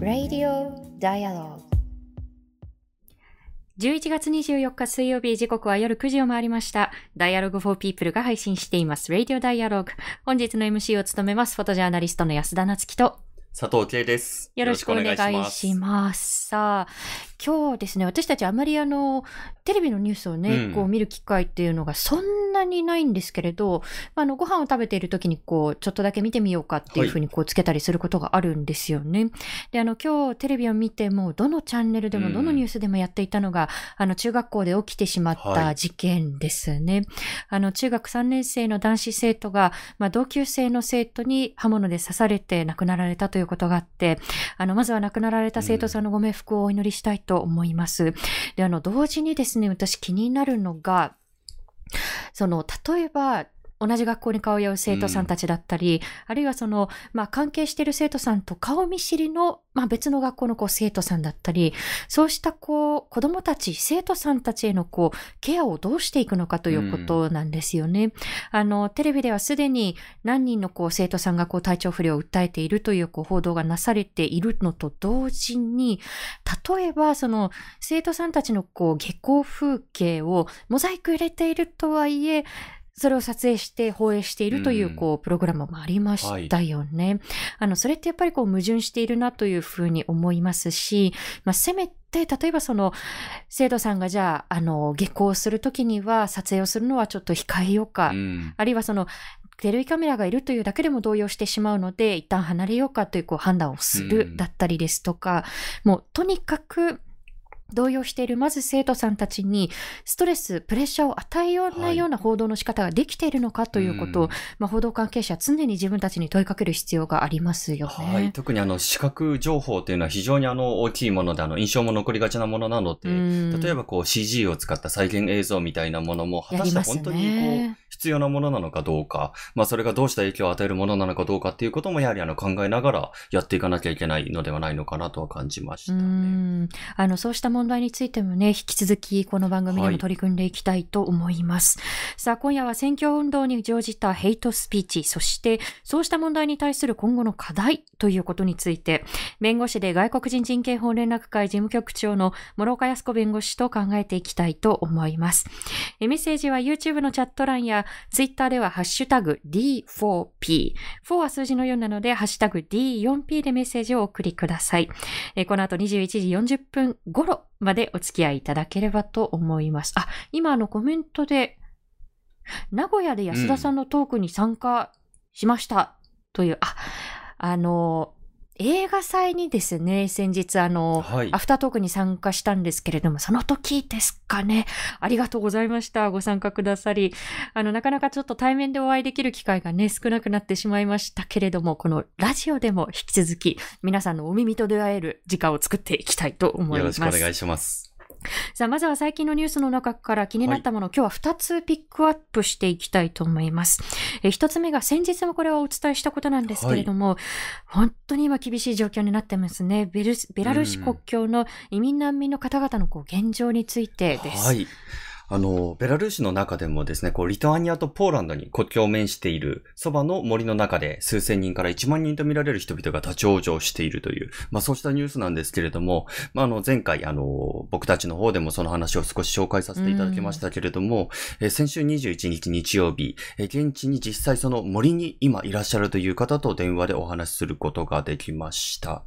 Radio Dialogue 11月24日水曜日時刻は夜9時を回りました。Dialogue for People が配信しています。Radio Dialogue。本日の MC を務めます。フォトジャーナリストの安田なつきと佐藤圭です。よろしくお願いします。さあ、今日ですね、私たちあまりあの、テレビのニュースをね、うんこう見る機会っていうのがそんなにないんですけれど、まああの、ご飯を食べている時にこう、ちょっとだけ見てみようかっていうふうにこう、つけたりすることがあるんですよね。で、あの、今日テレビを見ても、どのチャンネルでも、うんどのニュースでもやっていたのが、あの、中学校で起きてしまっはいた事件ですね。あの、中学3年生の男子生徒が、まあ、同級生の生徒に刃物で刺されて亡くなられたということがあって、あの、まずは亡くなられた生徒さんのご冥福をお祈りしたいと思います。で、あの、同時にですね、私気になるのが、その、例えば、同じ学校に通う生徒さんたちだったり、あるいはその、まあ、関係している生徒さんと顔見知りの、まあ、別の学校のこう生徒さんだったり、そうしたこう、子供たち、生徒さんたちへのこう、ケアをどうしていくのかということなんですよね。あの、テレビではすでに何人のこう、生徒さんがこう、体調不良を訴えているというこう、報道がなされているのと同時に、例えばその、生徒さんたちのこう、下校風景をモザイク入れているとはいえ、それを撮影して放映しているという、うんこう、プログラムもありましたよね。あの、それってやっぱりこう、矛盾しているなというふうに思いますし、まあ、せめて、例えばその、生徒さんがじゃあ、あの、下校するときには、撮影をするのはちょっと控えようか。うん。あるいはその、テレビカメラがいるというだけでも動揺してしまうので、一旦離れようかというこう判断をすうんるだったりですとか、もうとにかく動揺しているまず生徒さんたちにストレス、プレッシャーを与えようないような報道の仕方ができているのかということを、うんまあ、報道関係者は常に自分たちに問いかける必要がありますよね。はい。特にあの、視覚情報っていうのは非常にあの、大きいもので、あの、印象も残りがちなものなので、うん例えばこう CG を使った再現映像みたいなものも、果たして本当にこうね、必要なものなのかどうか、まあそれがどうした影響を与えるものなのかどうかっていうこともやはりあの考えながらやっていかなきゃいけないのではないのかなとは感じましたうね。んあの、そうした問題についてもね、引き続きこの番組でも取り組んでいきたいと思います。さあ、今夜は選挙運動に乗じたヘイトスピーチ、そしてそうした問題に対する今後の課題ということについて、弁護士で外国人人権法連絡会事務局長の諸岡康子弁護士と考えていきたいと思います。えメッセージは YouTube のチャット欄や Twitter ではハッシュタグ D4P。4は数字の4なので、ハッシュタグ D4P でメッセージをお送りください。えーこの後21時40分頃までお付き合いいただければと思います。あ、今あのコメントで、名古屋で安田さんのトークに参加しましたという、あ、あの、映画祭にですね、先日あの、はいアフタートークに参加したんですけれども、その時ですかね。ありがとうございました。ご参加くださり。あの、なかなかちょっと対面でお会いできる機会がね、少なくなってしまいましたけれども、このラジオでも引き続き、皆さんのお耳と出会える時間を作っていきたいと思いよます。ろしくお願いします。さあ、まずは最近のニュースの中から気になったもの、今日は2つピックアップしていきたいと思います。え1つ目が先日もこれはお伝えしたことなんですけれども、本当に今厳しい状況になってますね。ベルスベラルーシ国境の移民難民の方々のこう現状についてです。はい。あの、ベラルーシの中でもですね、こう、リトアニアとポーランドに国境を面している、そばの森の中で数千人から1万人と見られる人々が立ち往生しているという、まあそうしたニュースなんですけれども、まああの、前回、あの、僕たちの方でもその話を少し紹介させていただきましたけれども、え先週21日日曜日、え現地に実際その森に今いらっしゃるという方と電話でお話しすることができました。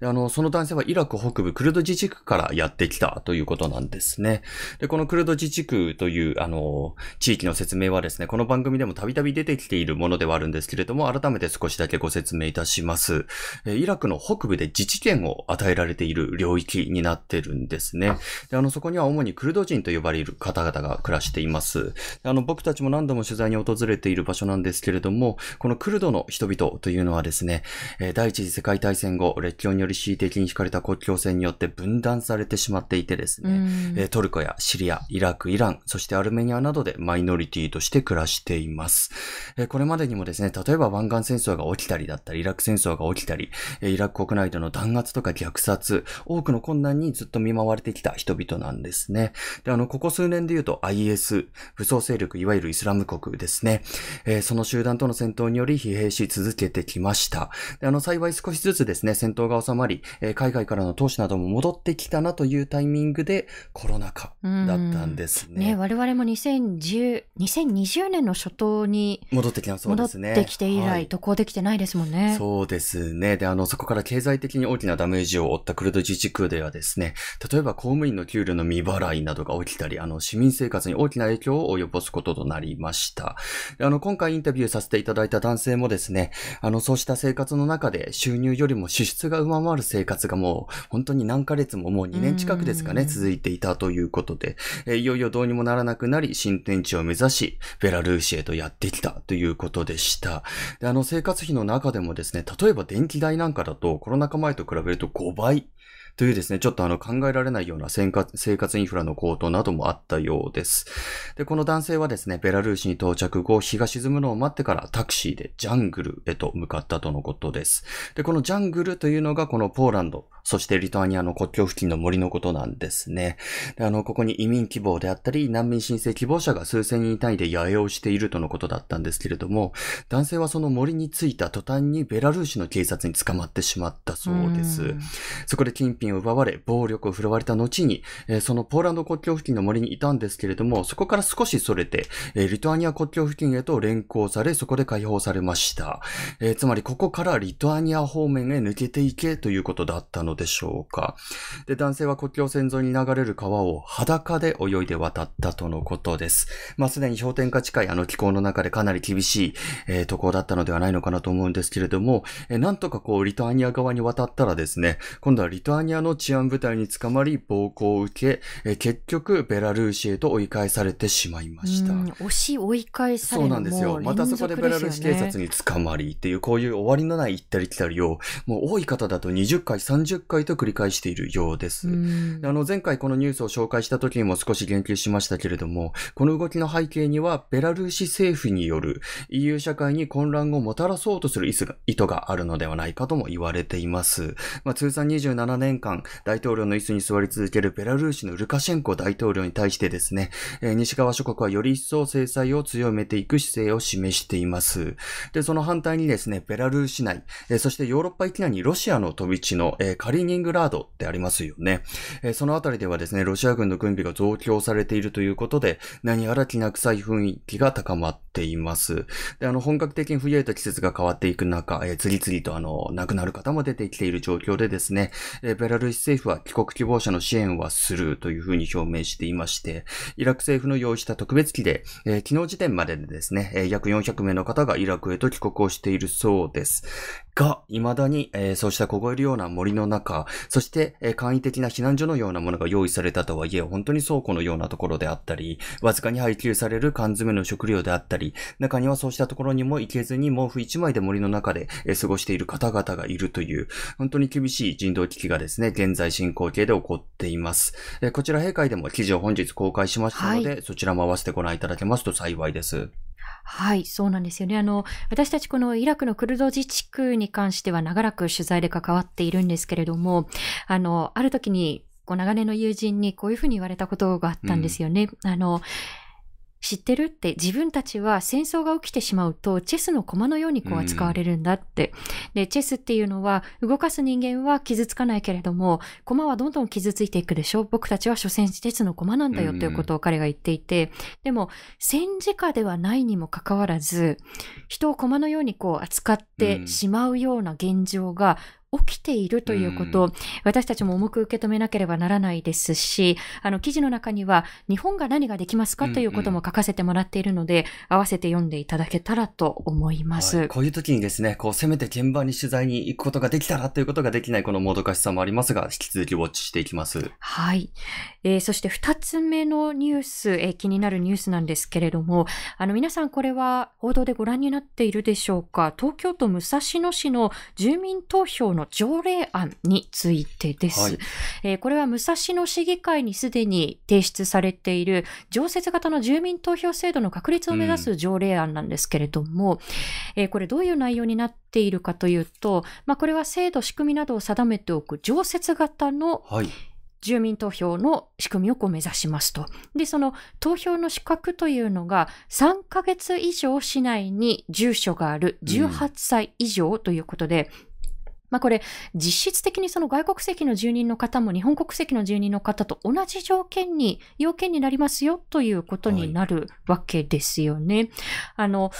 あの、その男性はイラク北部クルド自治区からやってきたということなんですね。で、このクルド自治区区という、あの、地域の説明はですね、この番組でもたびたび出てきているものではあるんですけれども、改めて少しだけご説明いたします。えーイラクの北部で自治権を与えられている領域になってるんですね。で、あの、そこには主にクルド人と呼ばれる方々が暮らしています。であの、僕たちも何度も取材に訪れている場所なんですけれども、このクルドの人々というのはですね、えー第一次世界大戦後、列強により恣意的に敷かれた国境線によって分断されてしまっていてですね、うんえートルコやシリア、イラク、ク、イラン、そしてアルメニアなどでマイノリティとして暮らしています。えこれまでにもですね、例えば湾岸戦争が起きたりだったり、イラク戦争が起きたり、イラク国内での弾圧とか虐殺、多くの困難にずっと見舞われてきた人々なんですね。で、あの、ここ数年で言うと IS、武装勢力、いわゆるイスラム国ですね。え、その集団との戦闘により疲弊し続けてきました。で、あの、幸い少しずつですね、戦闘が収まり、え、海外からの投資なども戻ってきたなというタイミングでコロナ禍だったんですね。ね、我々も2010、2020年の初頭に戻ってきたそうですね。戻ってきて以来、はい、渡航できてないですもんね。そうですね。で、あの、そこから経済的に大きなダメージを負ったクルド自治区ではですね、例えば公務員の給料の未払いなどが起きたり、あの、市民生活に大きな影響を及ぼすこととなりました。あの、今回インタビューさせていただいた男性もですね、あの、そうした生活の中で収入よりも支出が上回る生活がもう、本当に何ヶ月ももう2年近くですかね、続いていたということで、えいよいよよどうにもならなくなり、新天地を目指し、ベラルーシへとやってきたということでした。で、あの、生活費の中でもですね、例えば電気代なんかだとコロナ禍前と比べると5倍というですね、ちょっとあの考えられないような生活インフラの高騰などもあったようです。で、この男性はですね、ベラルーシに到着後、日が沈むのを待ってからタクシーでジャングルへと向かったとのことです。で、このジャングルというのがこのポーランド、そしてリトアニアの国境付近の森のことなんですね。であの、ここに移民希望であったり、難民申請希望者が数千人単位で野営をしているとのことだったんですけれども、男性はその森に着いた途端にベラルーシの警察に捕まってしまったそうです。そこで金品を奪われ、暴力を振るわれた後に、えー、そのポーランド国境付近の森にいたんですけれども、そこから少しそれて、えー、リトアニア国境付近へと連行され、そこで解放されました。えー、つまりここからリトアニア方面へ抜けていけということだったのでしょうか。で、男性は国境線沿いに流れる川を裸で泳いで渡ったとのことです。まあ、すでに氷点下近いあの気候の中でかなり厳しい、えー、渡航だったのではないのかなと思うんですけれども、えー、なんとかこうリトアニア側に渡ったらですね、今度はリトアニアの治安部隊に捕まり暴行を受け、え結局ベラルーシへと追い返されてしまいました。押し追い返されそうなんですよ。またそこでベラルーシ警察に捕まりっていう、こういう終わりのない行ったり来たりを、もう多い方だと20回、30回と繰り返しているようです。あの、前回このニュースを紹介した時にも少し言及しましたけれども、この動きの背景には、ベラルーシ政府による EU 社会に混乱をもたらそうとする意図があるのではないかとも言われています。まあ、通算27年間、大統領の椅子に座り続けるベラルーシのルカシェンコ大統領に対してですね、えー、西側諸国はより一層制裁を強めていく姿勢を示しています。で、その反対にですね、ベラルーシ内、えー、そしてヨーロッパ域内にロシアの飛び地の、えー、カリーニングラードってありますよね。えそのあたりではですね、ロシア軍の軍備が増強されているということで、何やらきな臭い雰囲気が高まっています。で、あの、本格的に冬へと季節が変わっていく中、え次々とあの、亡くなる方も出てきている状況でですね、えベラルシ政府は帰国希望者の支援はするというふうに表明していまして、イラク政府の用意した特別機で、えー、昨日時点まででですね、えー、約400名の方がイラクへと帰国をしているそうです。が、未だに、えー、そうした凍えるような森の中、そして、えー、簡易的な避難所のようなものが用意されたとはいえ、本当に倉庫のようなところであったり、わずかに配給される缶詰の食料であったり、中にはそうしたところにも行けずに毛布一枚で森の中で、えー、過ごしている方々がいるという、本当に厳しい人道危機がですね、現在進行形で起こっています。えー、こちら閉会でも記事を本日公開しましたので、はい、そちらも合わせてご覧いただけますと幸いです。はい、そうなんですよね。あの、私たちこのイラクのクルド自治区に関しては長らく取材で関わっているんですけれども、あの、ある時に、こう長年の友人にこういうふうに言われたことがあったんですよね。うん、あの、知ってる？って自分たちは戦争が起きてしまうとチェスの駒のようにこう扱われるんだって。うん、で、チェスっていうのは動かす人間は傷つかないけれども、駒はどんどん傷ついていくでしょ？僕たちは所詮チェスの駒なんだよっていうことを彼が言っていて、でも戦時下ではないにもかかわらず、人を駒のようにこう扱ってしまうような現状が起きているということを、私たちも重く受け止めなければならないですし、あの記事の中には日本が何ができますかということも書かせてもらっているので、うんうん、合わせて読んでいただけたらと思います、はい、こういう時にですね、こうせめて現場に取材に行くことができたらということができないこのもどかしさもありますが、引き続きウォッチしていきます。はい。えー、そして二つ目のニュース、えー、気になるニュースなんですけれども、あの皆さんこれは報道でご覧になっているでしょうか？東京都武蔵野市の住民投票のの条例案についてです。はい、えー、これは武蔵野市議会にすでに提出されている常設型の住民投票制度の確立を目指す条例案なんですけれども、うん、えー、これどういう内容になっているかというと、まあ、これは制度、仕組みなどを定めておく常設型の、はい住民投票の仕組みをこう目指しますと。で、その投票の資格というのが3ヶ月以上市内に住所がある18歳以上ということで、うんまあこれ、実質的にその外国籍の住人の方も日本国籍の住人の方と同じ条件に、要件になりますよということになるわけですよね。はい、あの、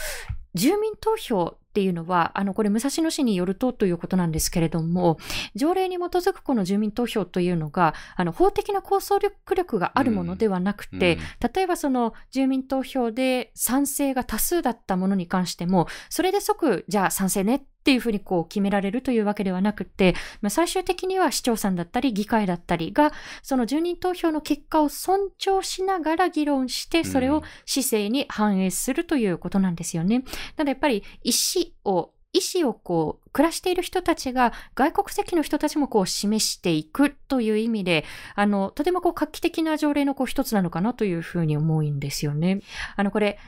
住民投票っていうのは、あの、これ、武蔵野市によるとということなんですけれども、条例に基づくこの住民投票というのが、あの、法的な構想力力があるものではなくて、うんうん、例えばその住民投票で賛成が多数だったものに関しても、それで即、じゃあ賛成ねっていうふうにこう決められるというわけではなくて、まあ、最終的には市長さんだったり議会だったりが、その住人投票の結果を尊重しながら議論して、それを市政に反映するということなんですよね。なのでやっぱり意思を意思をこう、暮らしている人たちが、外国籍の人たちもこう、示していくという意味で、あの、とてもこう、画期的な条例のこう、一つなのかなというふうに思うんですよね。あの、これ、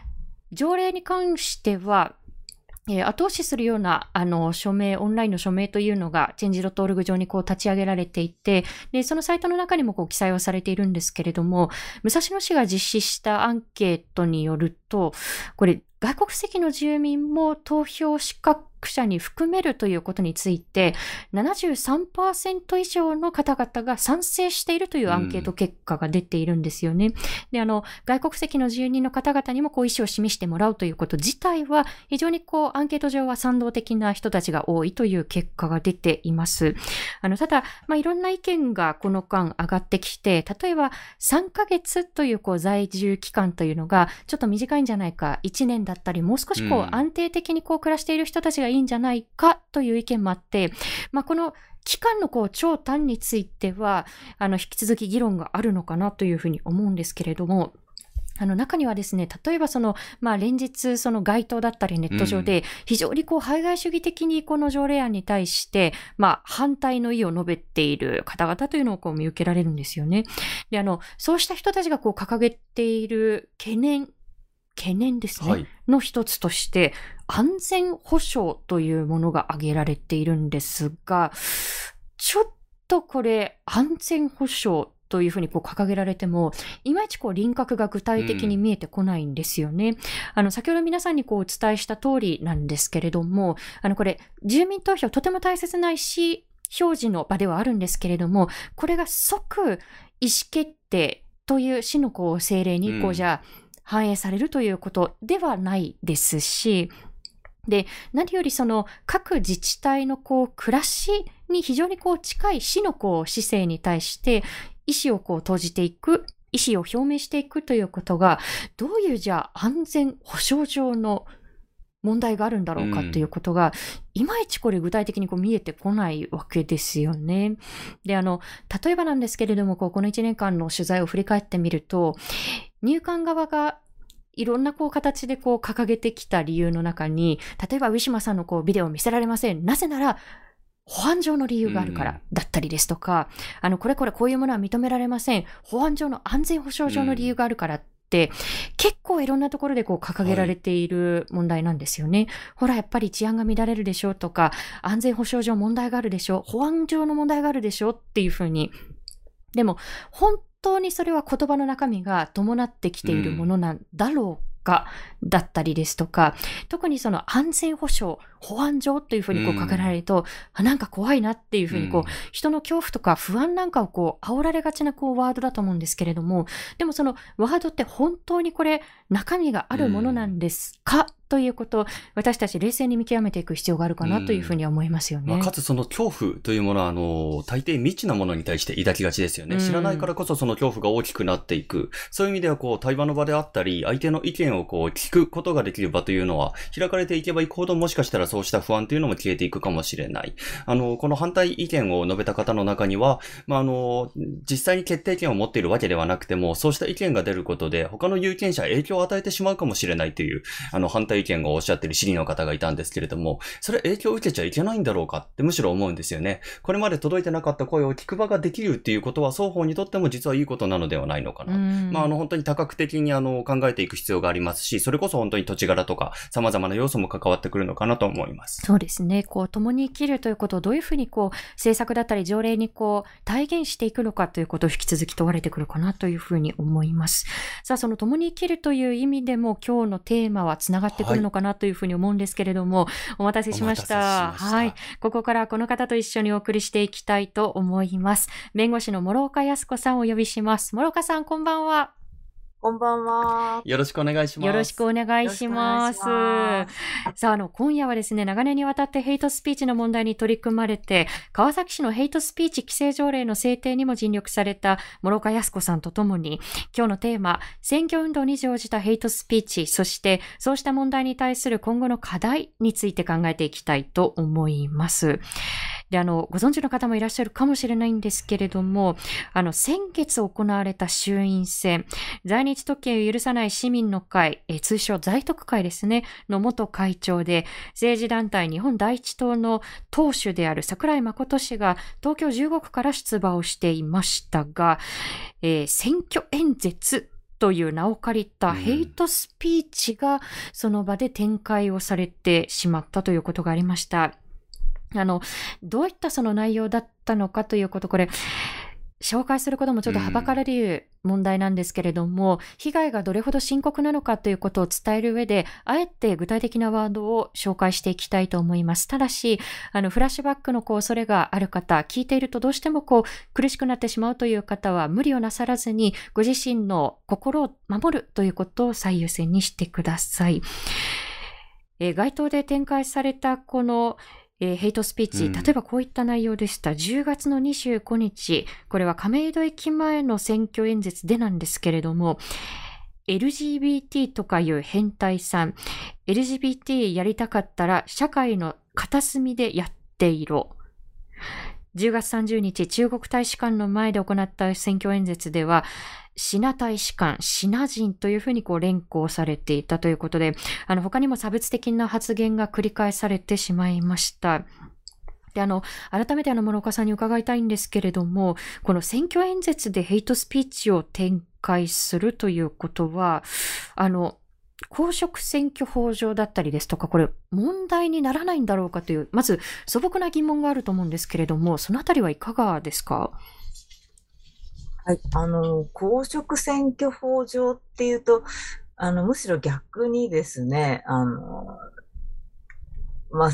条例に関しては、えー、後押しするような、あの、署名、オンラインの署名というのが、チェンジ .org 上にこう立ち上げられていて、で、そのサイトの中にもこう記載はされているんですけれども、武蔵野市が実施したアンケートによると、これ、外国籍の住民も投票資格者に含めるということについて、73%以上の方々が賛成しているというアンケート結果が出ているんですよね。うん、で、あの、外国籍の住人の方々にもこう意思を示してもらうということ自体は、非常にこう、アンケート上は賛同的な人たちが多いという結果が出ています。あの、ただ、まあ、いろんな意見がこの間上がってきて、例えば3ヶ月というこう、在住期間というのが、ちょっと短いんじゃないか、1年だったり、もう少しこう、安定的にこう、暮らしている人たちがいいんじゃないかという意見もあって、まあ、この期間のこう長短については、あの、引き続き議論があるのかなというふうに思うんですけれども、あの中にはですね、例えばその、まあ連日その街頭だったりネット上で、非常にこう排外主義的にこの条例案に対して、まあ反対の意を述べている方々というのをこう見受けられるんですよね。で、あの、そうした人たちがこう掲げている懸念懸念ですね、はい、の一つとして、安全保障というものが挙げられているんですが、ちょっとこれ、安全保障というふうにこう掲げられても、いまいちこう輪郭が具体的に見えてこないんですよね。うん、あの、先ほど皆さんにこうお伝えした通りなんですけれども、あの、これ、住民投票とても大切な意思表示の場ではあるんですけれども、これが即意思決定という市のこう政令にこうじゃあ、うん反映されるということではないですし、で、何よりその各自治体のこう暮らしに非常にこう近い市のこう姿勢に対して意思をこう投じていく、意思を表明していくということが、どういうじゃあ安全保障上の問題があるんだろうかということが、いまいちこれ具体的にこう見えてこないわけですよね。で、あの、例えばなんですけれども、この1年間の取材を振り返ってみると、入管側がいろんなこう形でこう掲げてきた理由の中に、例えばウィシュマさんのこうビデオを見せられません。なぜなら、保安上の理由があるからだったりですとか、うん、あの、これこれこういうものは認められません。保安上の安全保障上の理由があるから結構いろんなところでこう掲げられている問題なんですよね。はい、ほら、やっぱり治安が乱れるでしょうとか、安全保障上問題があるでしょう、保安上の問題があるでしょうっていうふうに。でも、本当にそれは言葉の中身が伴ってきているものなんだろうか、だったりですとか、特にその安全保障、保安上っていうふうにこう書かれると、うん、なんか怖いなっていうふうにこう、うん、人の恐怖とか不安なんかをこう、煽られがちなこうワードだと思うんですけれども、でもそのワードって本当にこれ中身があるものなんですか、うんということ、私たち冷静に見極めていく必要があるかなというふうには思いますよね。まあ、かつその恐怖というものは、あの、大抵未知なものに対して抱きがちですよね。知らないからこそその恐怖が大きくなっていく。そういう意味では、こう、対話の場であったり、相手の意見をこう、聞くことができる場というのは、開かれていけばいくほど、もしかしたらそそうした不安というのも消えていくかもしれない。あの、この反対意見を述べた方の中には、まあ、あの、実際に決定権を持っているわけではなくても、そうした意見が出ることで、他の有権者影響を与えてしまうかもしれないという、あの、反対意見をおっしゃっている市議の方がいたんですけれども、それ影響を受けちゃいけないんだろうかってむしろ思うんですよね。これまで届いてなかった声を聞く場ができるっていうことは、双方にとっても実はいいことなのではないのかな。まあ、あの、本当に多角的にあの、考えていく必要がありますし、それこそ本当に土地柄とか、様々な要素も関わってくるのかなと思います。そうですね。こう、共に生きるということをどういうふうにこう、政策だったり条例にこう、体現していくのかということを引き続き問われてくるかなというふうに思います。さあ、その共に生きるという意味でも、今日のテーマは繋がってくるのかなというふうに思うんですけれども、はい、お待たせしました。はい。ここからこの方と一緒にお送りしていきたいと思います。弁護士の諸岡康子さんをお呼びします。諸岡さん、こんばんは。こんばんは。よろしくお願いします。よろしくお願いします。さあ、あの、今夜はですね、長年にわたってヘイトスピーチの問題に取り組まれて、川崎市のヘイトスピーチ規制条例の制定にも尽力された諸岡康子さんとともに、今日のテーマ、選挙運動に乗じたヘイトスピーチ、そしてそうした問題に対する今後の課題について考えていきたいと思います。で、あの、ご存知の方もいらっしゃるかもしれないんですけれども、あの、先月行われた衆院選、在日特権を許さない市民の会、え通称在特会ですね、の元会長で、政治団体日本第一党の党首である桜井誠氏が東京15区から出馬をしていましたが、えー、選挙演説という名を借りたヘイトスピーチがその場で展開をされてしまったということがありました。あの、どういったその内容だったのかということ、これ、紹介することもちょっとはばかられる問題なんですけれども、うん、被害がどれほど深刻なのかということを伝える上で、あえて具体的なワードを紹介していきたいと思います。ただし、あの、フラッシュバックのこう、恐れがある方、聞いているとどうしてもこう、苦しくなってしまうという方は、無理をなさらずに、ご自身の心を守るということを最優先にしてください。えー、街頭で展開されたこの、えー、ヘイトスピーチ、例えばこういった内容でした。うん、10月の25日、これは亀戸駅前の選挙演説でなんですけれども、LGBT とかいう変態さん、LGBT やりたかったら社会の片隅でやっていろ。10月30日、中国大使館の前で行った選挙演説では、シナ大使館、シナ人というふうにこう連行されていたということで、あの他にも差別的な発言が繰り返されてしまいました。で、あの、改めてあの、諸岡さんに伺いたいんですけれども、この選挙演説でヘイトスピーチを展開するということは、あの、公職選挙法上だったりですとか、これ問題にならないんだろうかという、まず素朴な疑問があると思うんですけれども、そのあたりはいかがですか？はい。あの、公職選挙法上っていうと、あの、むしろ逆にですね、あの、まあ、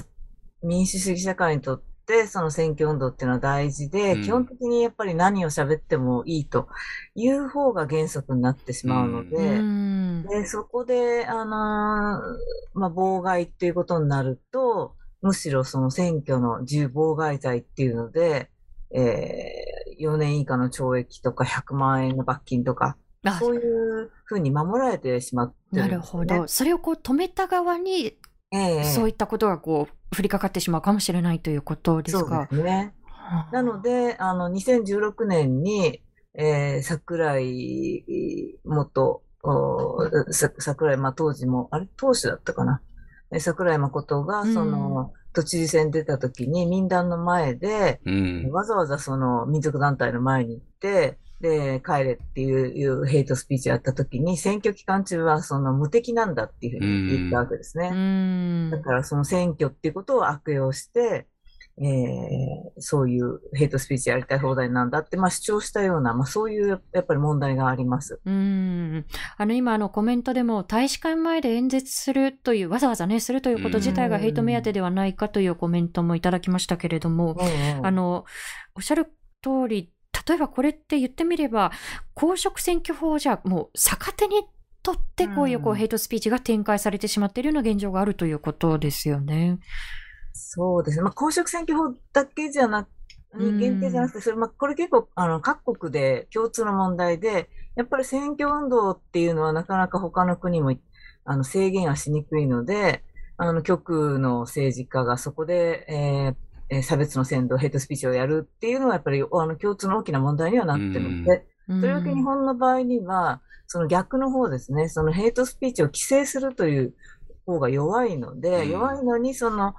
民主主義社会にとって、その選挙運動っていうのは大事で、うん、基本的にやっぱり何を喋ってもいいという方が原則になってしまうので、うん、でそこで、あの、まあ、妨害っていうことになると、むしろその選挙の自由妨害罪っていうので、えー、4年以下の懲役とか100万円の罰金とか、そういうふうに守られてしまってる、ね、なるほど。それをこう止めた側に、えー、そういったことがこう降りかかってしまうかもしれないということですか？そうですね。なので、あの、2016年に、えー、桜井元、桜井、まあ、当時も、あれ、当主だったかな？桜井誠が、その、都知事選出た時に民団の前で、うん、わざわざその民族団体の前に行って、で、帰れっていうヘイトスピーチをやった時に、選挙期間中はその無敵なんだっていうふうに言ったわけですね。うん、だからその選挙っていうことを悪用して、えー、そういうヘイトスピーチやりたい放題なんだって、まあ、主張したような、まあ、そういうやっぱり問題があります。うんあの今あのコメントでも大使館前で演説するというわざわざねするということ自体がヘイト目当てではないかというコメントもいただきましたけれども、あのおっしゃる通り例えばこれって言ってみれば公職選挙法じゃもう逆手にとってこういうこうヘイトスピーチが展開されてしまっているような現状があるということですよね。そうですね。まあ、公職選挙法だけじゃなくに限定じゃなくて、それ、まあ、これ結構、あの、各国で共通の問題で、やっぱり選挙運動っていうのはなかなか他の国も、あの、制限はしにくいので、あの、極右の政治家がそこで、えー、差別の先導、ヘイトスピーチをやるっていうのはやっぱり、あの、共通の大きな問題にはなってるので、とりわけ日本の場合には、その逆の方ですね、そのヘイトスピーチを規制するという方が弱いので、弱いのに、その、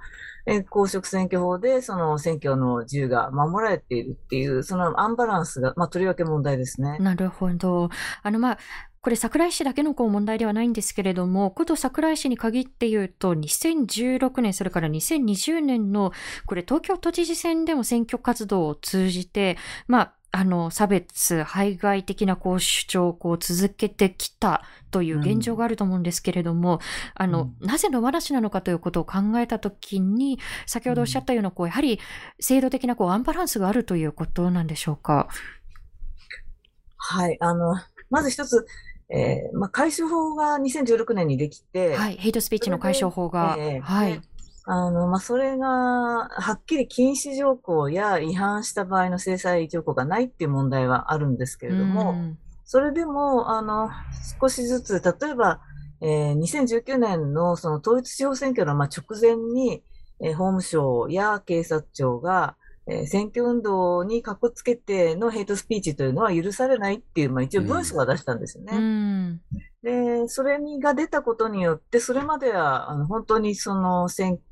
え公職選挙法で、その選挙の自由が守られているっていう、そのアンバランスが、まあ、とりわけ問題ですね。なるほど。あの、まあ、これ桜井市だけのこう問題ではないんですけれども、こと桜井市に限って言うと、2016年、それから2020年の、これ東京都知事選でも選挙活動を通じて、まあ、あの、差別、排外的なこう主張をこう続けてきたという現状があると思うんですけれども、うん、あの、なぜ野放しなのかということを考えたときに、先ほどおっしゃったような、こう、やはり制度的なこうアンバランスがあるということなんでしょうか？はい、あの、まず一つ、えーまあ、解消法が2016年にできて、はい、ヘイトスピーチの解消法が、えー、はい。あの、まあ、それが、はっきり禁止条項や違反した場合の制裁条項がないっていう問題はあるんですけれども、それでも、あの、少しずつ、例えば、えー、2019年のその統一地方選挙のまあ直前に、えー、法務省や警察庁が、えー、選挙運動にかこつけてのヘイトスピーチというのは許されないっていう、まあ、一応文書が出したんですよね。うん、で、それが出たことによって、それまではあの本当にその選挙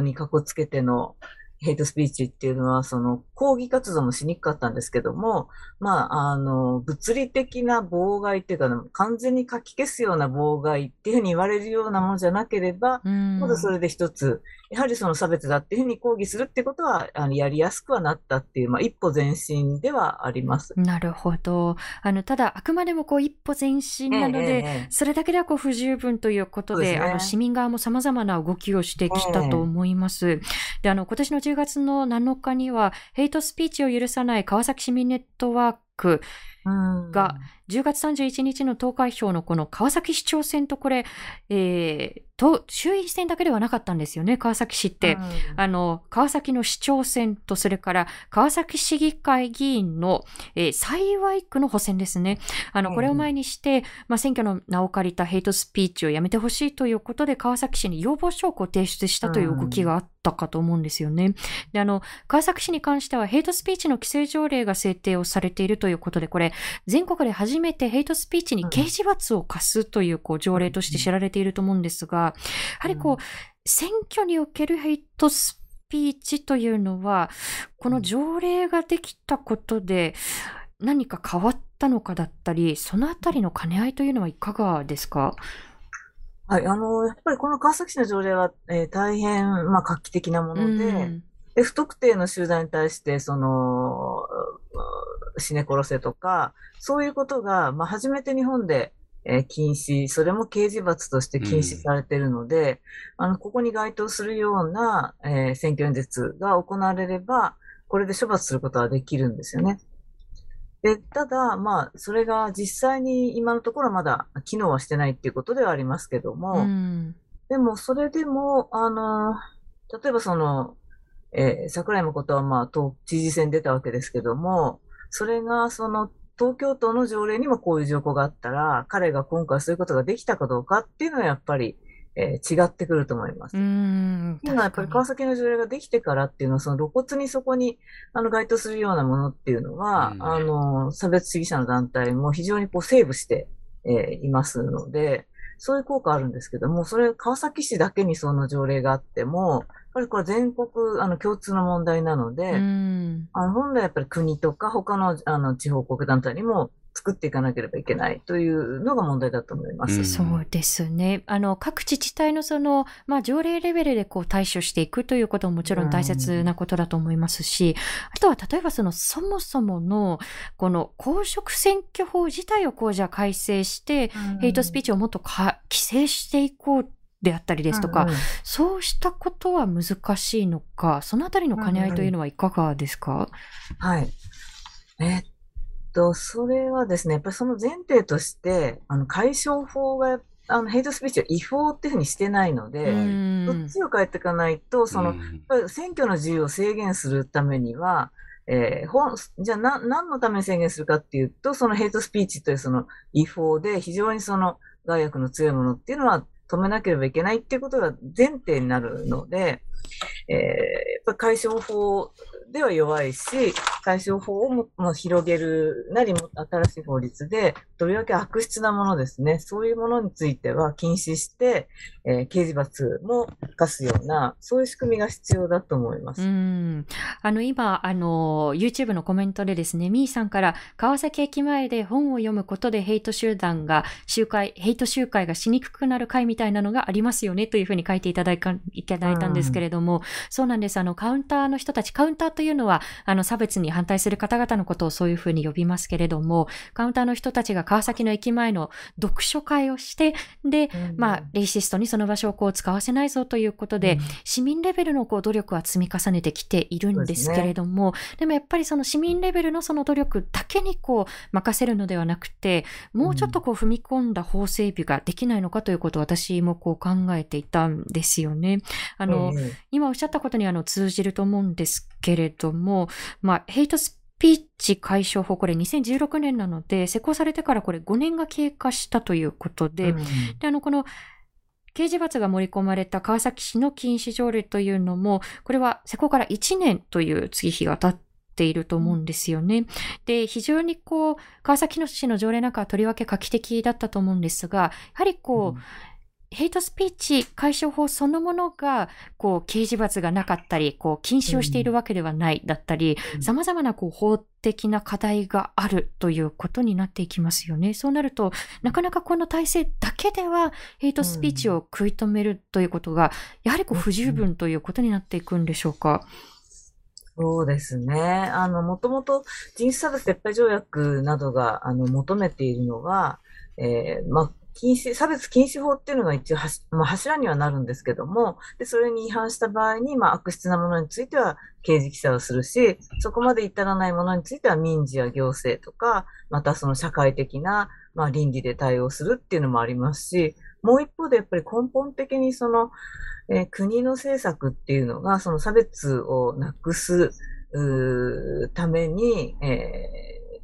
にかこつけてのヘイトスピーチっていうのは、その抗議活動もしにくかったんですけども、まあ、あの、物理的な妨害っていうか、完全に書き消すような妨害っていうふうに言われるようなものじゃなければ、まだそれで一つ、やはりその差別だっていうふうに抗議するってことは、あの、やりやすくはなったっていう、まあ、一歩前進ではあります。なるほど。あの、ただ、あくまでもこう、一歩前進なので、ええ、それだけではこう、不十分ということで、でね、あの、市民側も様々な動きをしてきたと思います。え、で、あの、今年の10 10月の7日には、ヘイトスピーチを許さない川崎市民ネットワーククが、10月31日の投開票のこの川崎市長選とこれ、えー、と衆院選だけではなかったんですよね、川崎市って。あの、川崎の市長選と、それから川崎市議会議員の、えー、幸区の補選ですね。あの、これを前にして、まあ、選挙の名を借りたヘイトスピーチをやめてほしいということで、川崎市に要望書を提出したという動きがあったかと思うんですよね。で、あの、川崎市に関してはヘイトスピーチの規制条例が制定をされているということで、これ、全国で初めてヘイトスピーチに刑事罰を課すというこう条例として知られていると思うんですが、やはりこう、選挙におけるヘイトスピーチというのは、この条例ができたことで何か変わったのかだったり、そのあたりの兼ね合いというのはいかがですか？はい、あの、やっぱりこの川崎市の条例は、えー、大変、まあ、画期的なもので、うん。で、不特定の集団に対して、その、死ね殺せとか、そういうことが、まあ、初めて日本で、えー、禁止、それも刑事罰として禁止されているので、うん、あの、ここに該当するような、えー、選挙演説が行われれば、これで処罰することはできるんですよね。で、ただ、まあ、それが実際に今のところまだ機能はしてないっていうことではありますけども、うん、でも、それでも、あの、例えばその、えー、桜井誠はまあ、知事選出たわけですけども、それがその東京都の条例にもこういう条項があったら、彼が今回そういうことができたかどうかっていうのはやっぱり、えー、違ってくると思います。今やっぱり川崎の条例ができてからっていうのは、その露骨にそこにあの該当するようなものっていうのは、あの、差別主義者の団体も非常にこうセーブして、えー、いますので、そういう効果あるんですけども、それ川崎市だけにその条例があっても、ぱりこれ全国あの共通の問題なので、あの本来やっぱり国とか他のあの地方国団体にも作っていかなければいけないというのが問題だと思います。うん、そうですね。あの、各自治体のその、まあ、条例レベルでこう対処していくということももちろん大切なことだと思いますし、うん、あとは例えばその、そもそもの、この公職選挙法自体をこうじゃ改正して、うん、ヘイトスピーチをもっと規制していこうであったりですとか、うんうん、そうしたことは難しいのか、そのあたりの兼ね合いというのはいかがですか、うんうん、はい。えっと、それはですね、やっぱりその前提として、あの、解消法があのヘイトスピーチは違法っていうふうにしてないので、どっちを変えていかないと、その、選挙の自由を制限するためには、えー、ほんじゃあな、何のために制限するかっていうと、そのヘイトスピーチというその違法で非常にその害悪の強いものっていうのは止めなければいけないっていうことが前提になるので、えー、やっぱ解消法では弱いし、解消法をも、まあ、広げるなり新しい法律で、とりわけ悪質なものですね。そういうものについては禁止して、えー、刑事罰も課すような、そういう仕組みが必要だと思います。うん。あの、今、あの、YouTube のコメントでですね、みーさんから、川崎駅前で本を読むことでヘイト集団が、集会、ヘイト集会がしにくくなる会みたいなのがありますよね、というふうに書いていただいただいたんですけれども、うん、そうなんです。あの、カウンターの人たち、カウンターというのは、あの、差別に反対する方々のことをそういうふうに呼びますけれども、カウンターの人たちが川崎の駅前の読書会をして、で、うん、まあ、レイシストにその場所をこう使わせないぞということで、うん、市民レベルのこう努力は積み重ねてきているんですけれども、でね、でもやっぱりその市民レベルのその努力だけにこう任せるのではなくて、もうちょっとこう踏み込んだ法整備ができないのかということを私もこう考えていたんですよね。あの、今おっしゃったことにあの通じると思うんですけれども、まあ、ヘイトスピーチ解消法、これ2016年なので、施行されてからこれ5年が経過したということで、うん、で、あの、この、刑事罰が盛り込まれた川崎市の禁止条例というのも、これは施行から1年という月日が経っていると思うんですよね。で、非常にこう、川崎市の条例なんかはとりわけ画期的だったと思うんですが、やはりこう、うんヘイトスピーチ解消法そのものが、こう、刑事罰がなかったり、こう、禁止をしているわけではないだったり、様々なこう、法的な課題があるということになっていきますよね。そうなると、なかなかこの体制だけでは、ヘイトスピーチを食い止めるということが、やはりこう、不十分ということになっていくんでしょうか？そうですね。あの、もともと人種差別撤廃条約などが、あの、求めているのは、えー、まあ、禁止、差別禁止法っていうのが一応、まあ、柱にはなるんですけども、で、それに違反した場合に、まあ、悪質なものについては刑事規制をするし、そこまで至らないものについては民事や行政とか、またその社会的な、まあ、倫理で対応するっていうのもありますし、もう一方でやっぱり根本的にその、えー、国の政策っていうのが、その差別をなくす、ために、え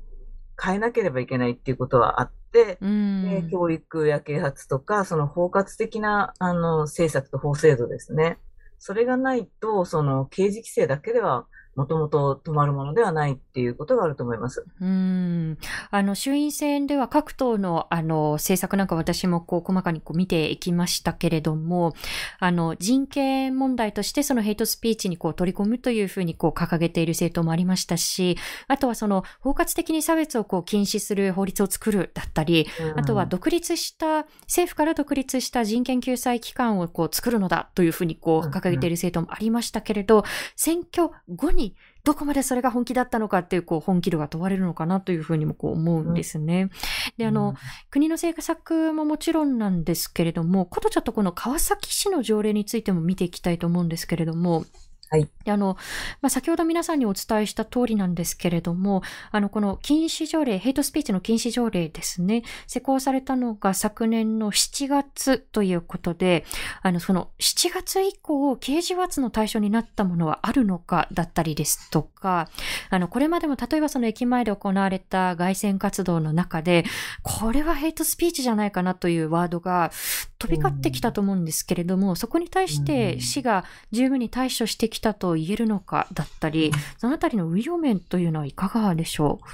ー、変えなければいけないっていうことはあって、うん、教育や啓発とか、その包括的な、あの、政策と法制度ですね。それがないと、その刑事規制だけではもともと止まるものではないっていうことがあると思います。うん。あの、衆院選では各党の、あの、政策なんか私もこう、細かにこう見ていきましたけれども、あの、人権問題としてそのヘイトスピーチにこう取り込むというふうにこう掲げている政党もありましたし、あとはその、包括的に差別をこう禁止する法律を作るだったり、あとは独立した、政府から独立した人権救済機関をこう作るのだというふうにこう掲げている政党もありましたけれど、選挙後にどこまでそれが本気だったのかっていう、こう、本気度が問われるのかなというふうにもこう思うんですね。うん、で、あの、うん、国の政策ももちろんなんですけれども、ことちょっとこの川崎市の条例についても見ていきたいと思うんですけれども、はい。あの、まあ、先ほど皆さんにお伝えした通りなんですけれども、あの、この禁止条例、ヘイトスピーチの禁止条例ですね、施行されたのが昨年の7月ということで、あの、その7月以降、刑事罰の対象になったものはあるのかだったりですとか、あの、これまでも例えばその駅前で行われた外線活動の中で、これはヘイトスピーチじゃないかなというワードが飛び交ってきたと思うんですけれども、そこに対して市が十分に対処してききたと言えるのかだったり、そのあたりの運用面というのはいかがでしょう？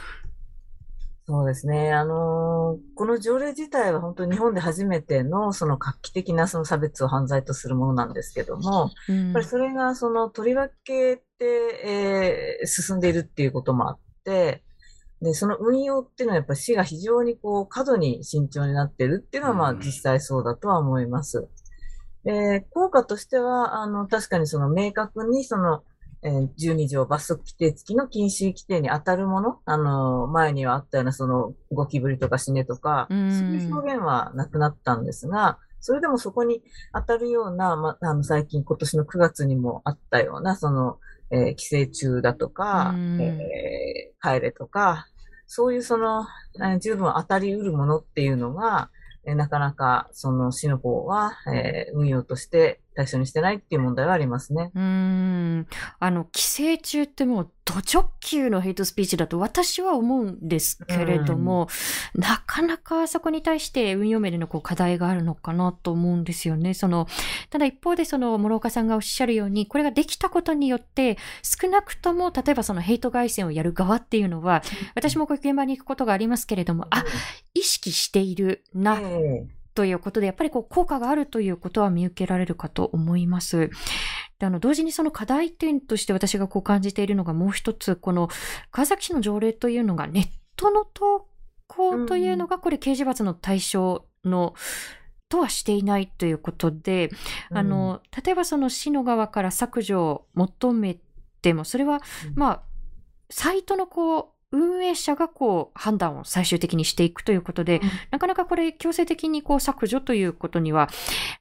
そうですね。あのー、この条例自体は本当に日本で初めてのその画期的なその差別を犯罪とするものなんですけども、うん、やっぱりそれがそのとりわけて、えー、進んでいるっていうこともあって、で、その運用っていうのはやっぱり市が非常にこう過度に慎重になってるっていうのはまあ実際そうだとは思います。えー、効果としては、あの、確かにその明確にその、えー、12条罰則規定付きの禁止規定に当たるもの、あの、前にはあったようなその、ゴキブリとか死ねとか、そういう表現はなくなったんですが、それでもそこに当たるような、ま、あの、最近今年の9月にもあったような、その、えー、寄生虫だとか、えー、帰れとか、そういうその、えー、十分当たり得るものっていうのが、えなかなかその市の方は、えー、運用として対象にしてないっていう問題はありますね。うーん。あの、寄生虫ってもう、ド直球のヘイトスピーチだと私は思うんですけれども、なかなかそこに対して運用面でのこう課題があるのかなと思うんですよね。その、ただ一方でその、諸岡さんがおっしゃるように、これができたことによって、少なくとも、例えばそのヘイト外線をやる側っていうのは、私もこういう現場に行くことがありますけれども、あ、意識しているな、ということで、やっぱりこう効果があるということは見受けられるかと思います。であの同時にその課題点として私がこう感じているのがもう一つ、この川崎市の条例というのがネットの投稿というのがこれ刑事罰の対象の、とはしていないということで、あの、例えばその市の側から削除を求めても、それは、まあ、サイトのこう、運営者がこう判断を最終的にしていくということで、うん、なかなかこれ強制的にこう削除ということには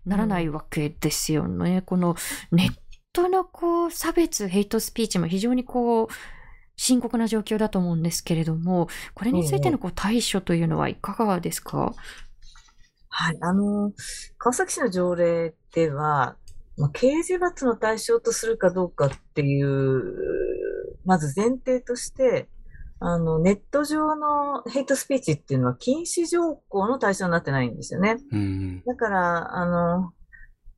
ならないわけですよね。うん、このネットのこう差別、ヘイトスピーチも非常にこう深刻な状況だと思うんですけれども、これについてのこう対処というのはいかがですか、はい、あの、川崎市の条例では、まあ、刑事罰の対象とするかどうかっていう、まず前提として、あの、ネット上のヘイトスピーチっていうのは禁止条項の対象になってないんですよね。うん、だから、あの、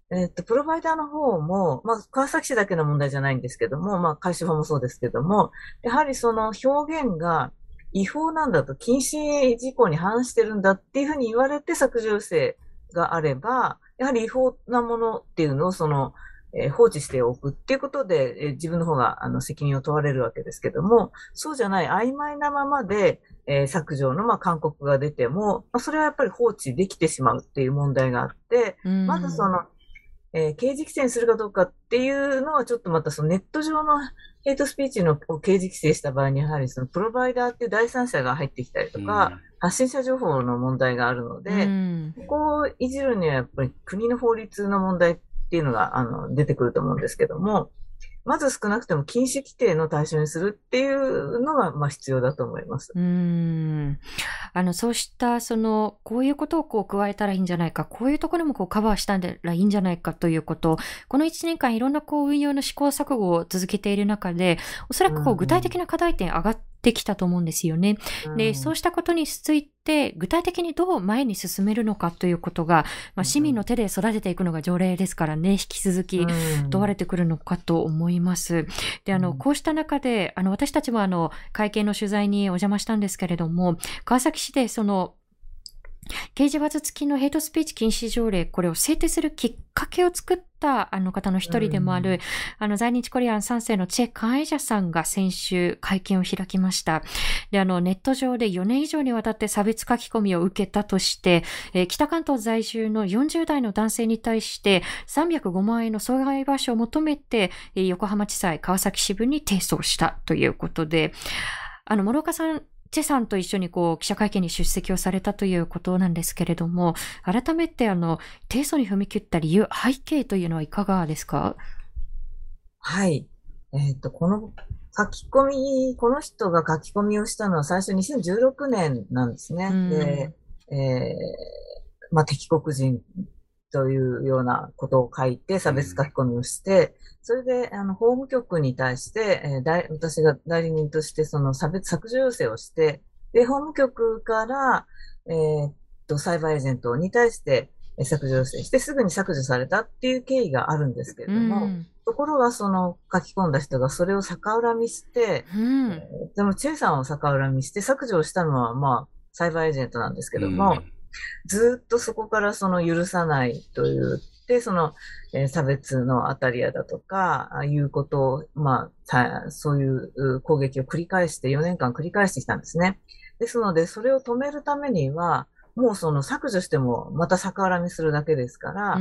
えっ、と、プロバイダーの方も、まあ、川崎市だけの問題じゃないんですけども、まあ、回収法もそうですけども、やはりその表現が違法なんだと、禁止事項に反してるんだっていうふうに言われて削除性があれば、やはり違法なものっていうのを、その、えー、放置しておくっていうことで、えー、自分の方があの責任を問われるわけですけども、そうじゃない曖昧なままで、えー、削除のまあ勧告が出ても、まあ、それはやっぱり放置できてしまうっていう問題があって、まずその、えー、刑事規制にするかどうかっていうのはちょっとまたそのネット上のヘイトスピーチの刑事規制した場合にやはりそのプロバイダーっていう第三者が入ってきたりとか、発信者情報の問題があるので、ここをいじるにはやっぱり国の法律の問題っていうのが、あの、出てくると思うんですけども、まず少なくても禁止規定の対象にするっていうのが、まあ、必要だと思います。うん。あの、そうした、その、こういうことをこう加えたらいいんじゃないか、こういうところもこうカバーしたらいいんじゃないかということ、この1年間いろんなこう運用の試行錯誤を続けている中で、おそらくこう具体的な課題点上がってきたと思うんですよね。で、そうしたことについて、具体的にどう前に進めるのかということが、まあ、市民の手で育てていくのが条例ですからね、引き続き問われてくるのかと思います。で、あの、こうした中で、あの、私たちもあの、会見の取材にお邪魔したんですけれども、川崎市でその、刑事罰付きのヘイトスピーチ禁止条例、これを制定するきっかけを作ったあの方の一人でもある、うん、あの在日コリアン3世のチェ・カンエジャさんが先週会見を開きました。で、あのネット上で4年以上にわたって差別書き込みを受けたとして、えー、北関東在住の40代の男性に対して305万円の損害賠償を求めて、えー、横浜地裁川崎支部に提訴したということで、あの、諸岡さん、チェさんと一緒にこう記者会見に出席をされたということなんですけれども、改めてあの、提訴に踏み切った理由、背景というのはいかがですか？はい。えっ、ー、と、この書き込み、この人が書き込みをしたのは最初2016年なんですね。で、えー、まあ、敵国人というようなことを書いて差別書き込みをして、それで、あの、法務局に対して、えー、私が代理人としてその差別削除要請をして、で、法務局から、えー、っと、サイバーエージェントに対して削除要請して、すぐに削除されたっていう経緯があるんですけれども、うん、ところがその書き込んだ人がそれを逆恨みして、うん、えー、でも、チェイさんを逆恨みして削除をしたのは、まあ、サイバーエージェントなんですけども、うんずっとそこからその許さないというで、その、えー、差別の当たり屋だとか、あいうことを、まあ、そういう攻撃を繰り返して、4年間繰り返してきたんですね。ですので、それを止めるためには、もうその削除してもまた逆恨みするだけですから、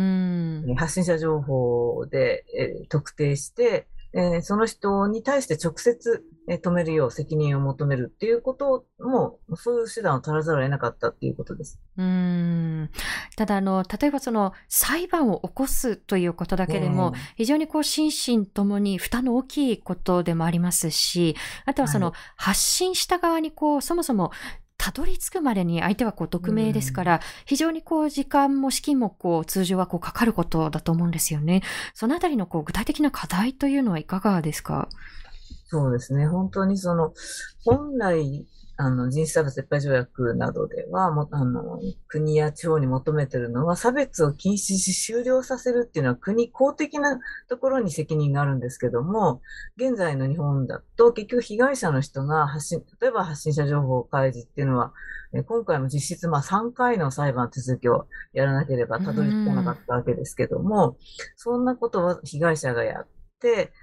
発信者情報で、えー、特定して、えー、その人に対して直接、えー、止めるよう責任を求めるっていうことも、そういう手段を取らざるを得なかったっていうことです。うん。ただあの、例えばその裁判を起こすということだけでも、非常にこう心身ともに負担の大きいことでもありますし、あとはその発信した側にこう、そもそもたどり着くまでに相手はこう匿名ですから、非常にこう時間も資金もこう通常はこうかかることだと思うんですよね。そのあたりのこう具体的な課題というのはいかがですか？そうですね。本当にその、本来あの、人種差別撤廃条約などでは、もあの、国や地方に求めているのは、差別を禁止し終了させるっていうのは国公的なところに責任があるんですけども、現在の日本だと結局被害者の人が発信、例えば発信者情報開示っていうのは、今回も実質まあ3回の裁判手続きをやらなければたどり着かなかったわけですけども、そんなことは被害者がやって、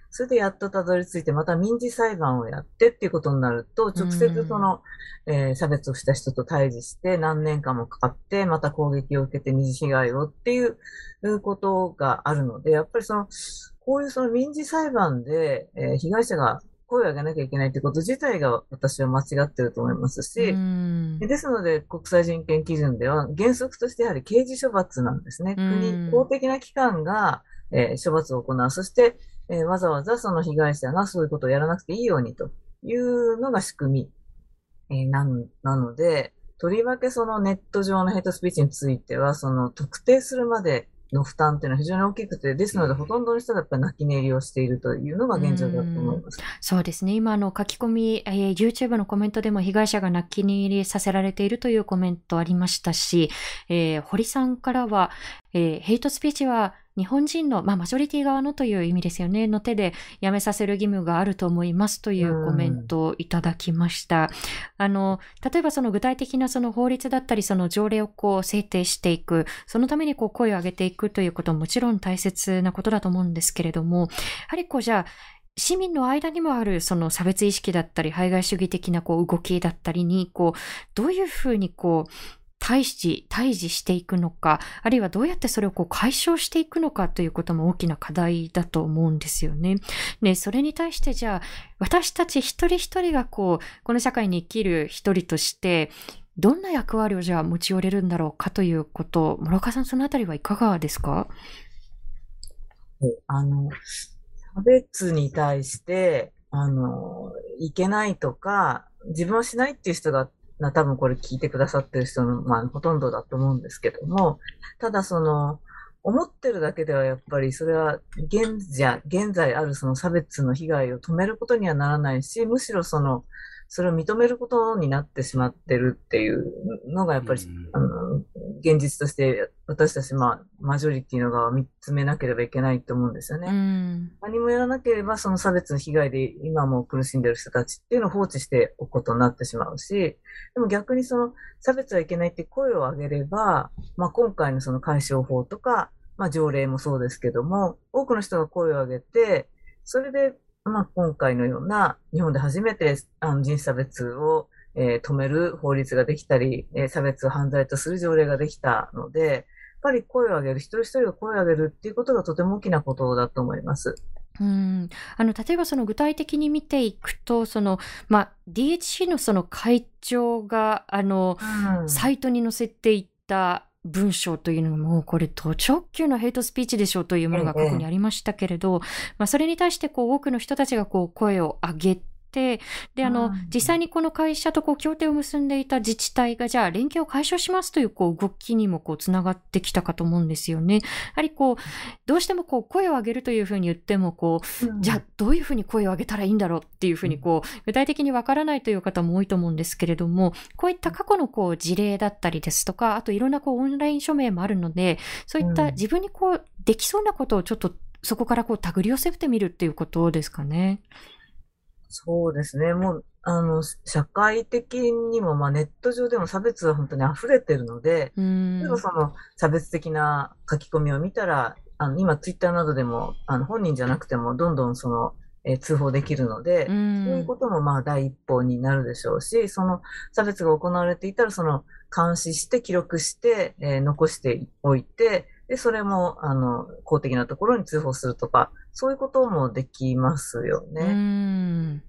それでやっとたどり着いて、また民事裁判をやってっていうことになると、直接その、えー、差別をした人と対峙して何年間もかかって、また攻撃を受けて二次被害をっていうことがあるので、やっぱりその、こういうその民事裁判で、えー、被害者が声を上げなきゃいけないってこと自体が私は間違ってると思いますし、ですので国際人権基準では原則としてやはり刑事処罰なんですね。国、公的な機関が、えー、処罰を行う。そして、えー、わざわざその被害者がそういうことをやらなくていいようにというのが仕組み、えー、ななので、とりわけそのネット上のヘイトスピーチについては、その特定するまでの負担っていうのは非常に大きくて、ですので、ほとんどの人がやっぱり泣き寝入りをしているというのが現状だと思います。そうですね。今、の書き込み、えー、YouTube のコメントでも被害者が泣き寝入りさせられているというコメントありましたし、えー、堀さんからは、えー、ヘイトスピーチは日本人の、まあ、マジョリティ側のという意味ですよね、の手でやめさせる義務があると思いますというコメントをいただきました。あの、例えばその具体的なその法律だったり、その条例をこう制定していく、そのためにこう声を上げていくということももちろん大切なことだと思うんですけれども、やはりこうじゃあ、市民の間にもあるその差別意識だったり、排外主義的なこう動きだったりに、こう、どういうふうにこう、対峙、対峙していくのか、あるいはどうやってそれをこう解消していくのかということも大きな課題だと思うんですよね。ね、それに対してじゃあ、私たち一人一人がこう、この社会に生きる一人として、どんな役割をじゃあ持ち寄れるんだろうかということ、諸岡さんそのあたりはいかがですか？あの、差別に対して、あの、いけないとか、自分はしないっていう人がな、多分これ聞いてくださってる人の、まあ、ほとんどだと思うんですけども、ただその、思ってるだけではやっぱりそれは現在、現在あるその差別の被害を止めることにはならないし、むしろその、それを認めることになってしまってるっていうのがやっぱり、あの、現実として私たち、まあ、マジョリティの側を見つめなければいけないと思うんですよね。何もやらなければ、その差別の被害で今も苦しんでる人たちっていうのを放置しておくことになってしまうし、でも逆にその差別はいけないって声を上げれば、まあ今回のその解消法とか、まあ条例もそうですけども、多くの人が声を上げて、それでまあ、今回のような日本で初めてあの人種差別を、えー、止める法律ができたり、えー、差別を犯罪とする条例ができたので、ぱり声を上げる、一人一人が声を上げるっていうことがとても大きなことだと思います。うん、あの例えばその具体的に見ていくとその、まあ、DHC のその会長があの、うん、サイトに載せていた文章というのも、これ、途直球のヘイトスピーチでしょうというものが過去にありましたけれど、まあ、それに対して、こう、多くの人たちが、こう、声を上げて、で、あの、実際にこの会社とこう協定を結んでいた自治体が、じゃあ連携を解消しますというこう動きにもこう繋がってきたかと思うんですよね。やはりこう、どうしてもこう声を上げるというふうに言っても、こう、うん、じゃあどういうふうに声を上げたらいいんだろうっていうふうにこう、具体的にわからないという方も多いと思うんですけれども、こういった過去のこう事例だったりですとか、あといろんなこうオンライン署名もあるので、そういった自分にこうできそうなことをちょっとそこからこう手繰り寄せてみるっていうことですかね。そうですね。もう、あの、社会的にも、まあ、ネット上でも差別は本当に溢れてるので、例えばその差別的な書き込みを見たら、あの、今ツイッターなどでも、あの、本人じゃなくても、どんどんその、えー、通報できるので、そういうこともまあ第一歩になるでしょうし、その差別が行われていたら、その監視して記録して、えー、残しておいて、で、それも、あの、公的なところに通報するとか、そういうこともできますよね。うん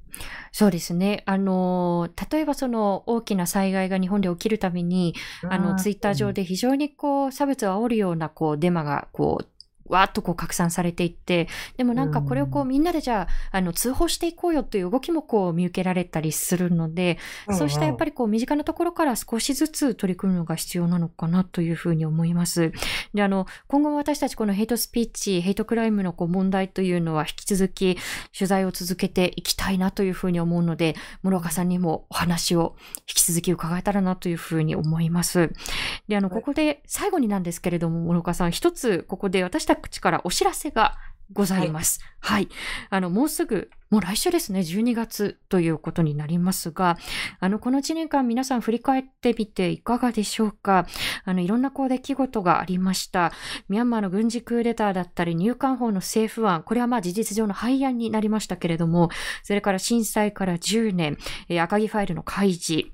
そうですね。あの、例えばその大きな災害が日本で起きるたびに、あの、ツイッター上で非常にこう、差別を煽るようなこう、デマがこう、わーっとこう拡散されていって、でもなんかこれをこうみんなでじゃあ、あの、通報していこうよという動きもこう見受けられたりするので、そうしたやっぱりこう身近なところから少しずつ取り組むのが必要なのかなというふうに思います。で、あの、今後も私たちこのヘイトスピーチ、ヘイトクライムのこう問題というのは引き続き取材を続けていきたいなというふうに思うので、諸岡さんにもお話を引き続き伺えたらなというふうに思います。で、あの、ここで最後になんですけれども、諸岡さん、一つここで私たちからお知らせがございます。はい、はい。あの、もうすぐ、もう来週ですね、12月ということになりますが、あの、この1年間皆さん振り返ってみていかがでしょうか？あの、いろんなこう出来事がありました。ミャンマーの軍事クーデターだったり、入管法の政府案、これはまあ事実上の廃案になりましたけれども、それから震災から10年、えー、赤木ファイルの開示、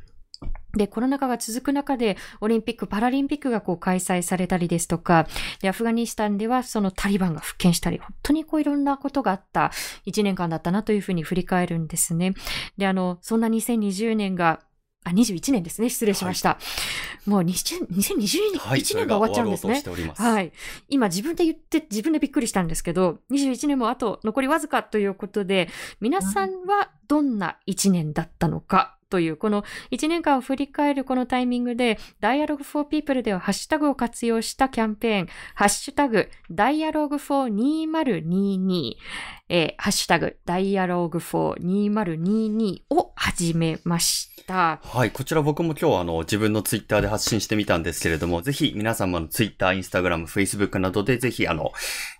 で、コロナ禍が続く中で、オリンピック、パラリンピックがこう開催されたりですとか、で、アフガニスタンではそのタリバンが復権したり、本当にこういろんなことがあった1年間だったなというふうに振り返るんですね。で、あの、そんな2020年があ、21年ですね。失礼しました。はい、もう2020年、はい、1年が終わっちゃうんですね。はい。今自分で言って自分でびっくりしたんですけど、21年もあと残りわずかということで、皆さんはどんな1年だったのかという、この1年間を振り返るこのタイミングで、Dialogue for People ではハッシュタグを活用したキャンペーン、ハッシュタグ、Dialogue for 2022、えー、ハッシュタグ、Dialogue for 2022を始めました。はい、こちら僕も今日あの自分のツイッターで発信してみたんですけれども、ぜひ皆様のツイッター、インスタグラム、フェイスブックなどでぜひあの、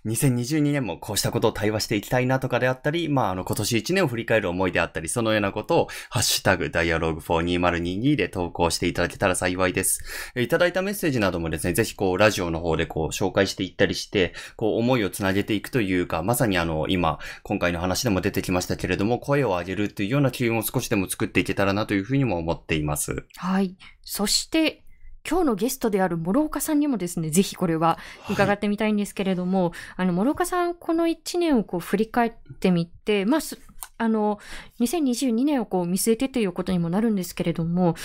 2022年もこうしたことを対話していきたいなとかであったり、まああの今年1年を振り返る思いであったり、そのようなことをハッシュタグ、Dialogue for 2022で投稿していただけたら幸いです。いただいたメッセージなどもですね、ぜひこうラジオの方でこう紹介していったりして、こう思いをつなげていくというか、まさにあの今、今回の話でも出てきましたけれども、声を上げるっていうような機運を少しでも作っていけたらなというふうにも思っています。はい。そして、今日のゲストである諸岡さんにもですね、ぜひこれは伺ってみたいんですけれども、はい、あの、諸岡さん、この1年をこう振り返ってみて、まあ、あの、2022年をこう見据えてということにもなるんですけれども、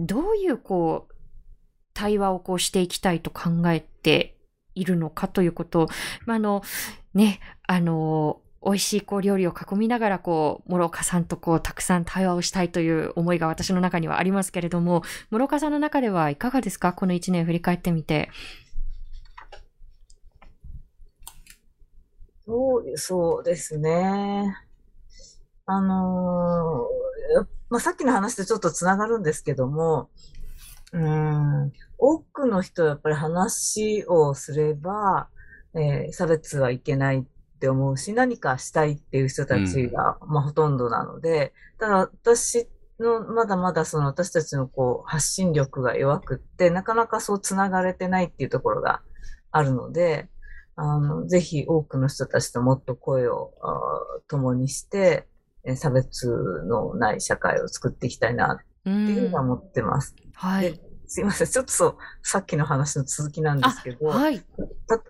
どういうこう、対話をこうしていきたいと考えているのかということを、まあ、あの、ね、あの、美味しいこう料理を囲みながらこう、諸岡さんとこう、たくさん対話をしたいという思いが私の中にはありますけれども、諸岡さんの中ではいかがですか？この一年振り返ってみて。そうそうですね。あのー、まあ、さっきの話とちょっとつながるんですけども、うん、多くの人はやっぱり話をすれば、えー、差別はいけないって思うし、何かしたいっていう人たちが、うん、まあほとんどなので、ただ私のまだまだその私たちのこう発信力が弱くって、なかなかそう繋がれてないっていうところがあるので、あの、ぜひ多くの人たちともっと声を共にして、差別のない社会を作っていきたいなっていうのは思ってます。はい。すいません。ちょっとそう、さっきの話の続きなんですけど、はい。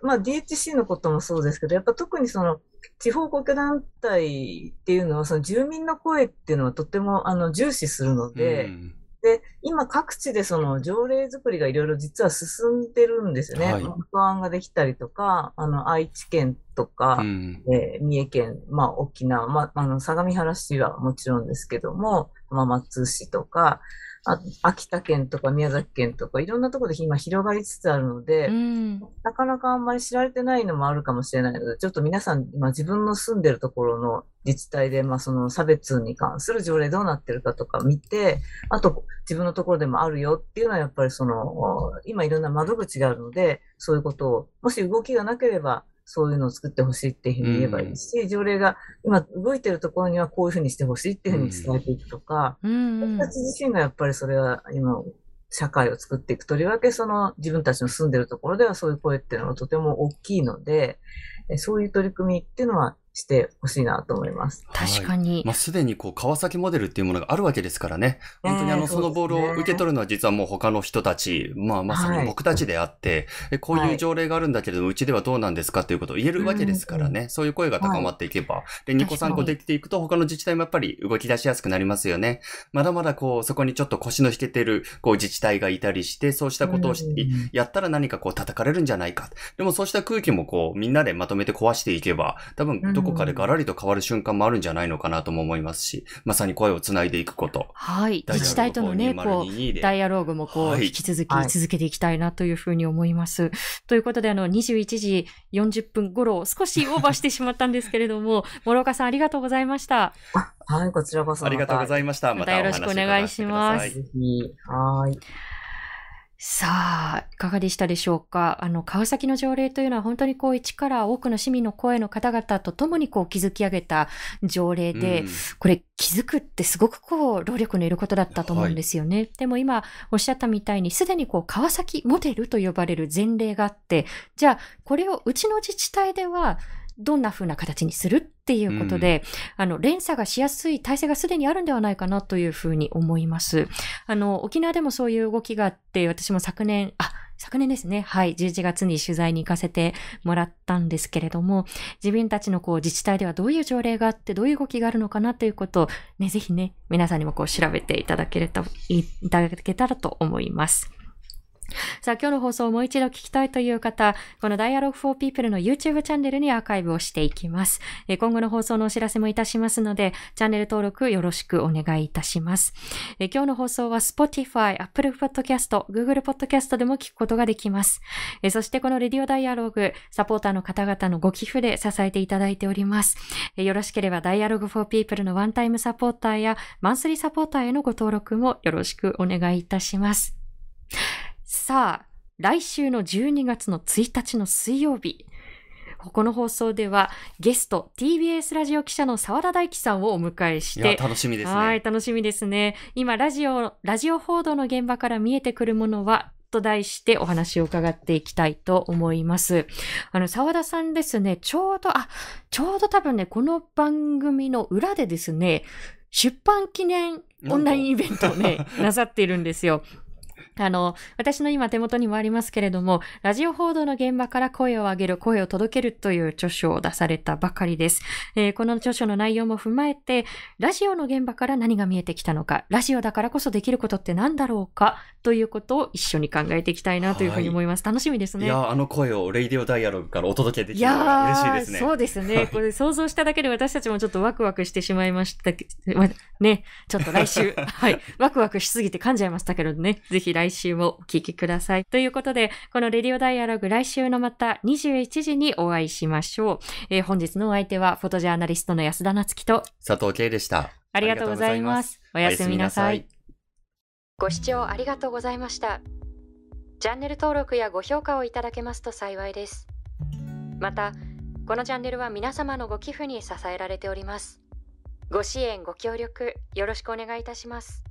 まあ DHC のこともそうですけど、やっぱ特にその地方公共団体っていうのは、その住民の声っていうのはとてもあの重視するので、うんで、今各地でその条例作りがいろいろ実は進んでるんですよね。はい、不安ができたりとか、あの、愛知県とか、うん、えー、三重県、まあ沖縄、まあ、あの、相模原市はもちろんですけども、浜松市とか、あ秋田県とか宮崎県とかいろんなところで今広がりつつあるので、うん、なかなかあんまり知られてないのもあるかもしれないので、ちょっと皆さん今自分の住んでるところの自治体で、まあその差別に関する条例どうなってるかとか見て、あと自分のところでもあるよっていうのはやっぱりその、今いろんな窓口があるので、そういうことを、もし動きがなければ、そういうのを作ってほしいっていうふうに言えばいいし、うん、条例が今動いてるところにはこういうふうにしてほしいっていうふうに伝えていくとか、うん、私たち自身がやっぱりそれは今、社会を作っていく。とりわけその自分たちの住んでるところではそういう声っていうのはとても大きいので、そういう取り組みっていうのはしてほしいなと思います。確かに。まあ、すでにこう、川崎モデルっていうものがあるわけですからね。本当にあの、ええそのボールを受け取るのは実はもう他の人たち、まあ、まさに僕たちであって、えこういう条例があるんだけれども、うちではどうなんですかっていうことを言えるわけですからね。そういう声が高まっていけば。で、2個3個できていくと、他の自治体もやっぱり動き出しやすくなりますよね。まだまだこう、そこにちょっと腰の引けてる、こう、自治体がいたりして、そうしたことをしうんやったら何かこう叩かれるんじゃないか。でもそうした空気もこうみんなでまとめて壊していけば、多分どこかでガラリと変わる瞬間もあるんじゃないのかなとも思いますし、まさに声をつないでいくこと。はい。自治体とのね、こう、うダイアローグもこう、はい引き続はいき続けていきたいなというふうに思います。ということで、あの、21時40分頃、少しオーバーしてしまったんですけれども、諸岡さんありがとうございました。はい、こちらこそありがとうございいました。またよろしくお願いしますはい。さあ、いかがでしたでしょうか？あの、川崎の条例というのは本当にこう、一から多くの市民の声の方々と共にこう、築き上げた条例で、うんこれ気づくってすごくこう、労力のいることだったと思うんですよね。でも今おっしゃったみたいに、すでにこう、川崎モデルと呼ばれる前例があって、じゃあ、これをうちの自治体では、どんな風な形にするっていうことで、あの、連鎖がしやすい体制がすでにあるんではないかなというふうに思います。あの、沖縄でもそういう動きがあって、私も昨年、あ、昨年ですね。はい。11月に取材に行かせてもらったんですけれども、自分たちのこう自治体ではどういう条例があって、どういう動きがあるのかなということを、ね、ぜひね、皆さんにもこう調べていただけると、いただけたらと思います。さあ、今日の放送をもう一度聞きたいという方、この Dialogue for People の YouTube チャンネルにアーカイブをしていきます。今後の放送のお知らせもいたしますので、チャンネル登録よろしくお願いいたします。今日の放送は Spotify、Apple Podcast、Google Podcast でも聞くことができます。そしてこの Radio Dialogue、サポーターの方々のご寄付で支えていただいております。よろしければ Dialogue for People のワンタイムサポーターやマンスリーサポーターへのご登録もよろしくお願いいたします。さあ、来週の12月の1日の水曜日、この放送ではゲスト TBS ラジオ記者の澤田大樹さんをお迎えしいや、て、楽しみですね。はい、楽しみですね。今、ラジオ、ラジオ報道の現場から見えてくるものは、と題してお話を伺っていきたいと思います。あの、沢田さんですね、ちょうど、あ、ちょうど多分ね、この番組の裏でですね、出版記念オンラインイベントをね、なさっているんですよ。あの、私の今手元にもありますけれども、ラジオ報道の現場から声を上げる、声を届けるという著書を出されたばかりです。えーこの著書の内容も踏まえて、ラジオの現場から何が見えてきたのか、ラジオだからこそできることって何だろうか、ということを一緒に考えていきたいなというふうに思います。楽しみですね。いや、あの声をレイディオダイアログからお届けできいるの嬉しいですね。そうですね。これ想像しただけで私たちもちょっとワクワクしてしまいましたけど、まね、ちょっと来週、はい、ワクワクしすぎて噛んじゃいましたけどね、ぜひ来週もお聞きください。ということで、このレディオダイアログ来週のまた21時にお会いしましょう。えー本日のお相手はフォトジャーナリストの安田夏樹と、佐藤圭でした。ありがとうございます。おおやすみなさい。い。ご視聴ありがとうございました。チャンネル登録やご評価をいただけますと幸いです。また、このチャンネルは皆様のご寄付に支えられております。ご支援、ご協力、よろしくお願いいたします。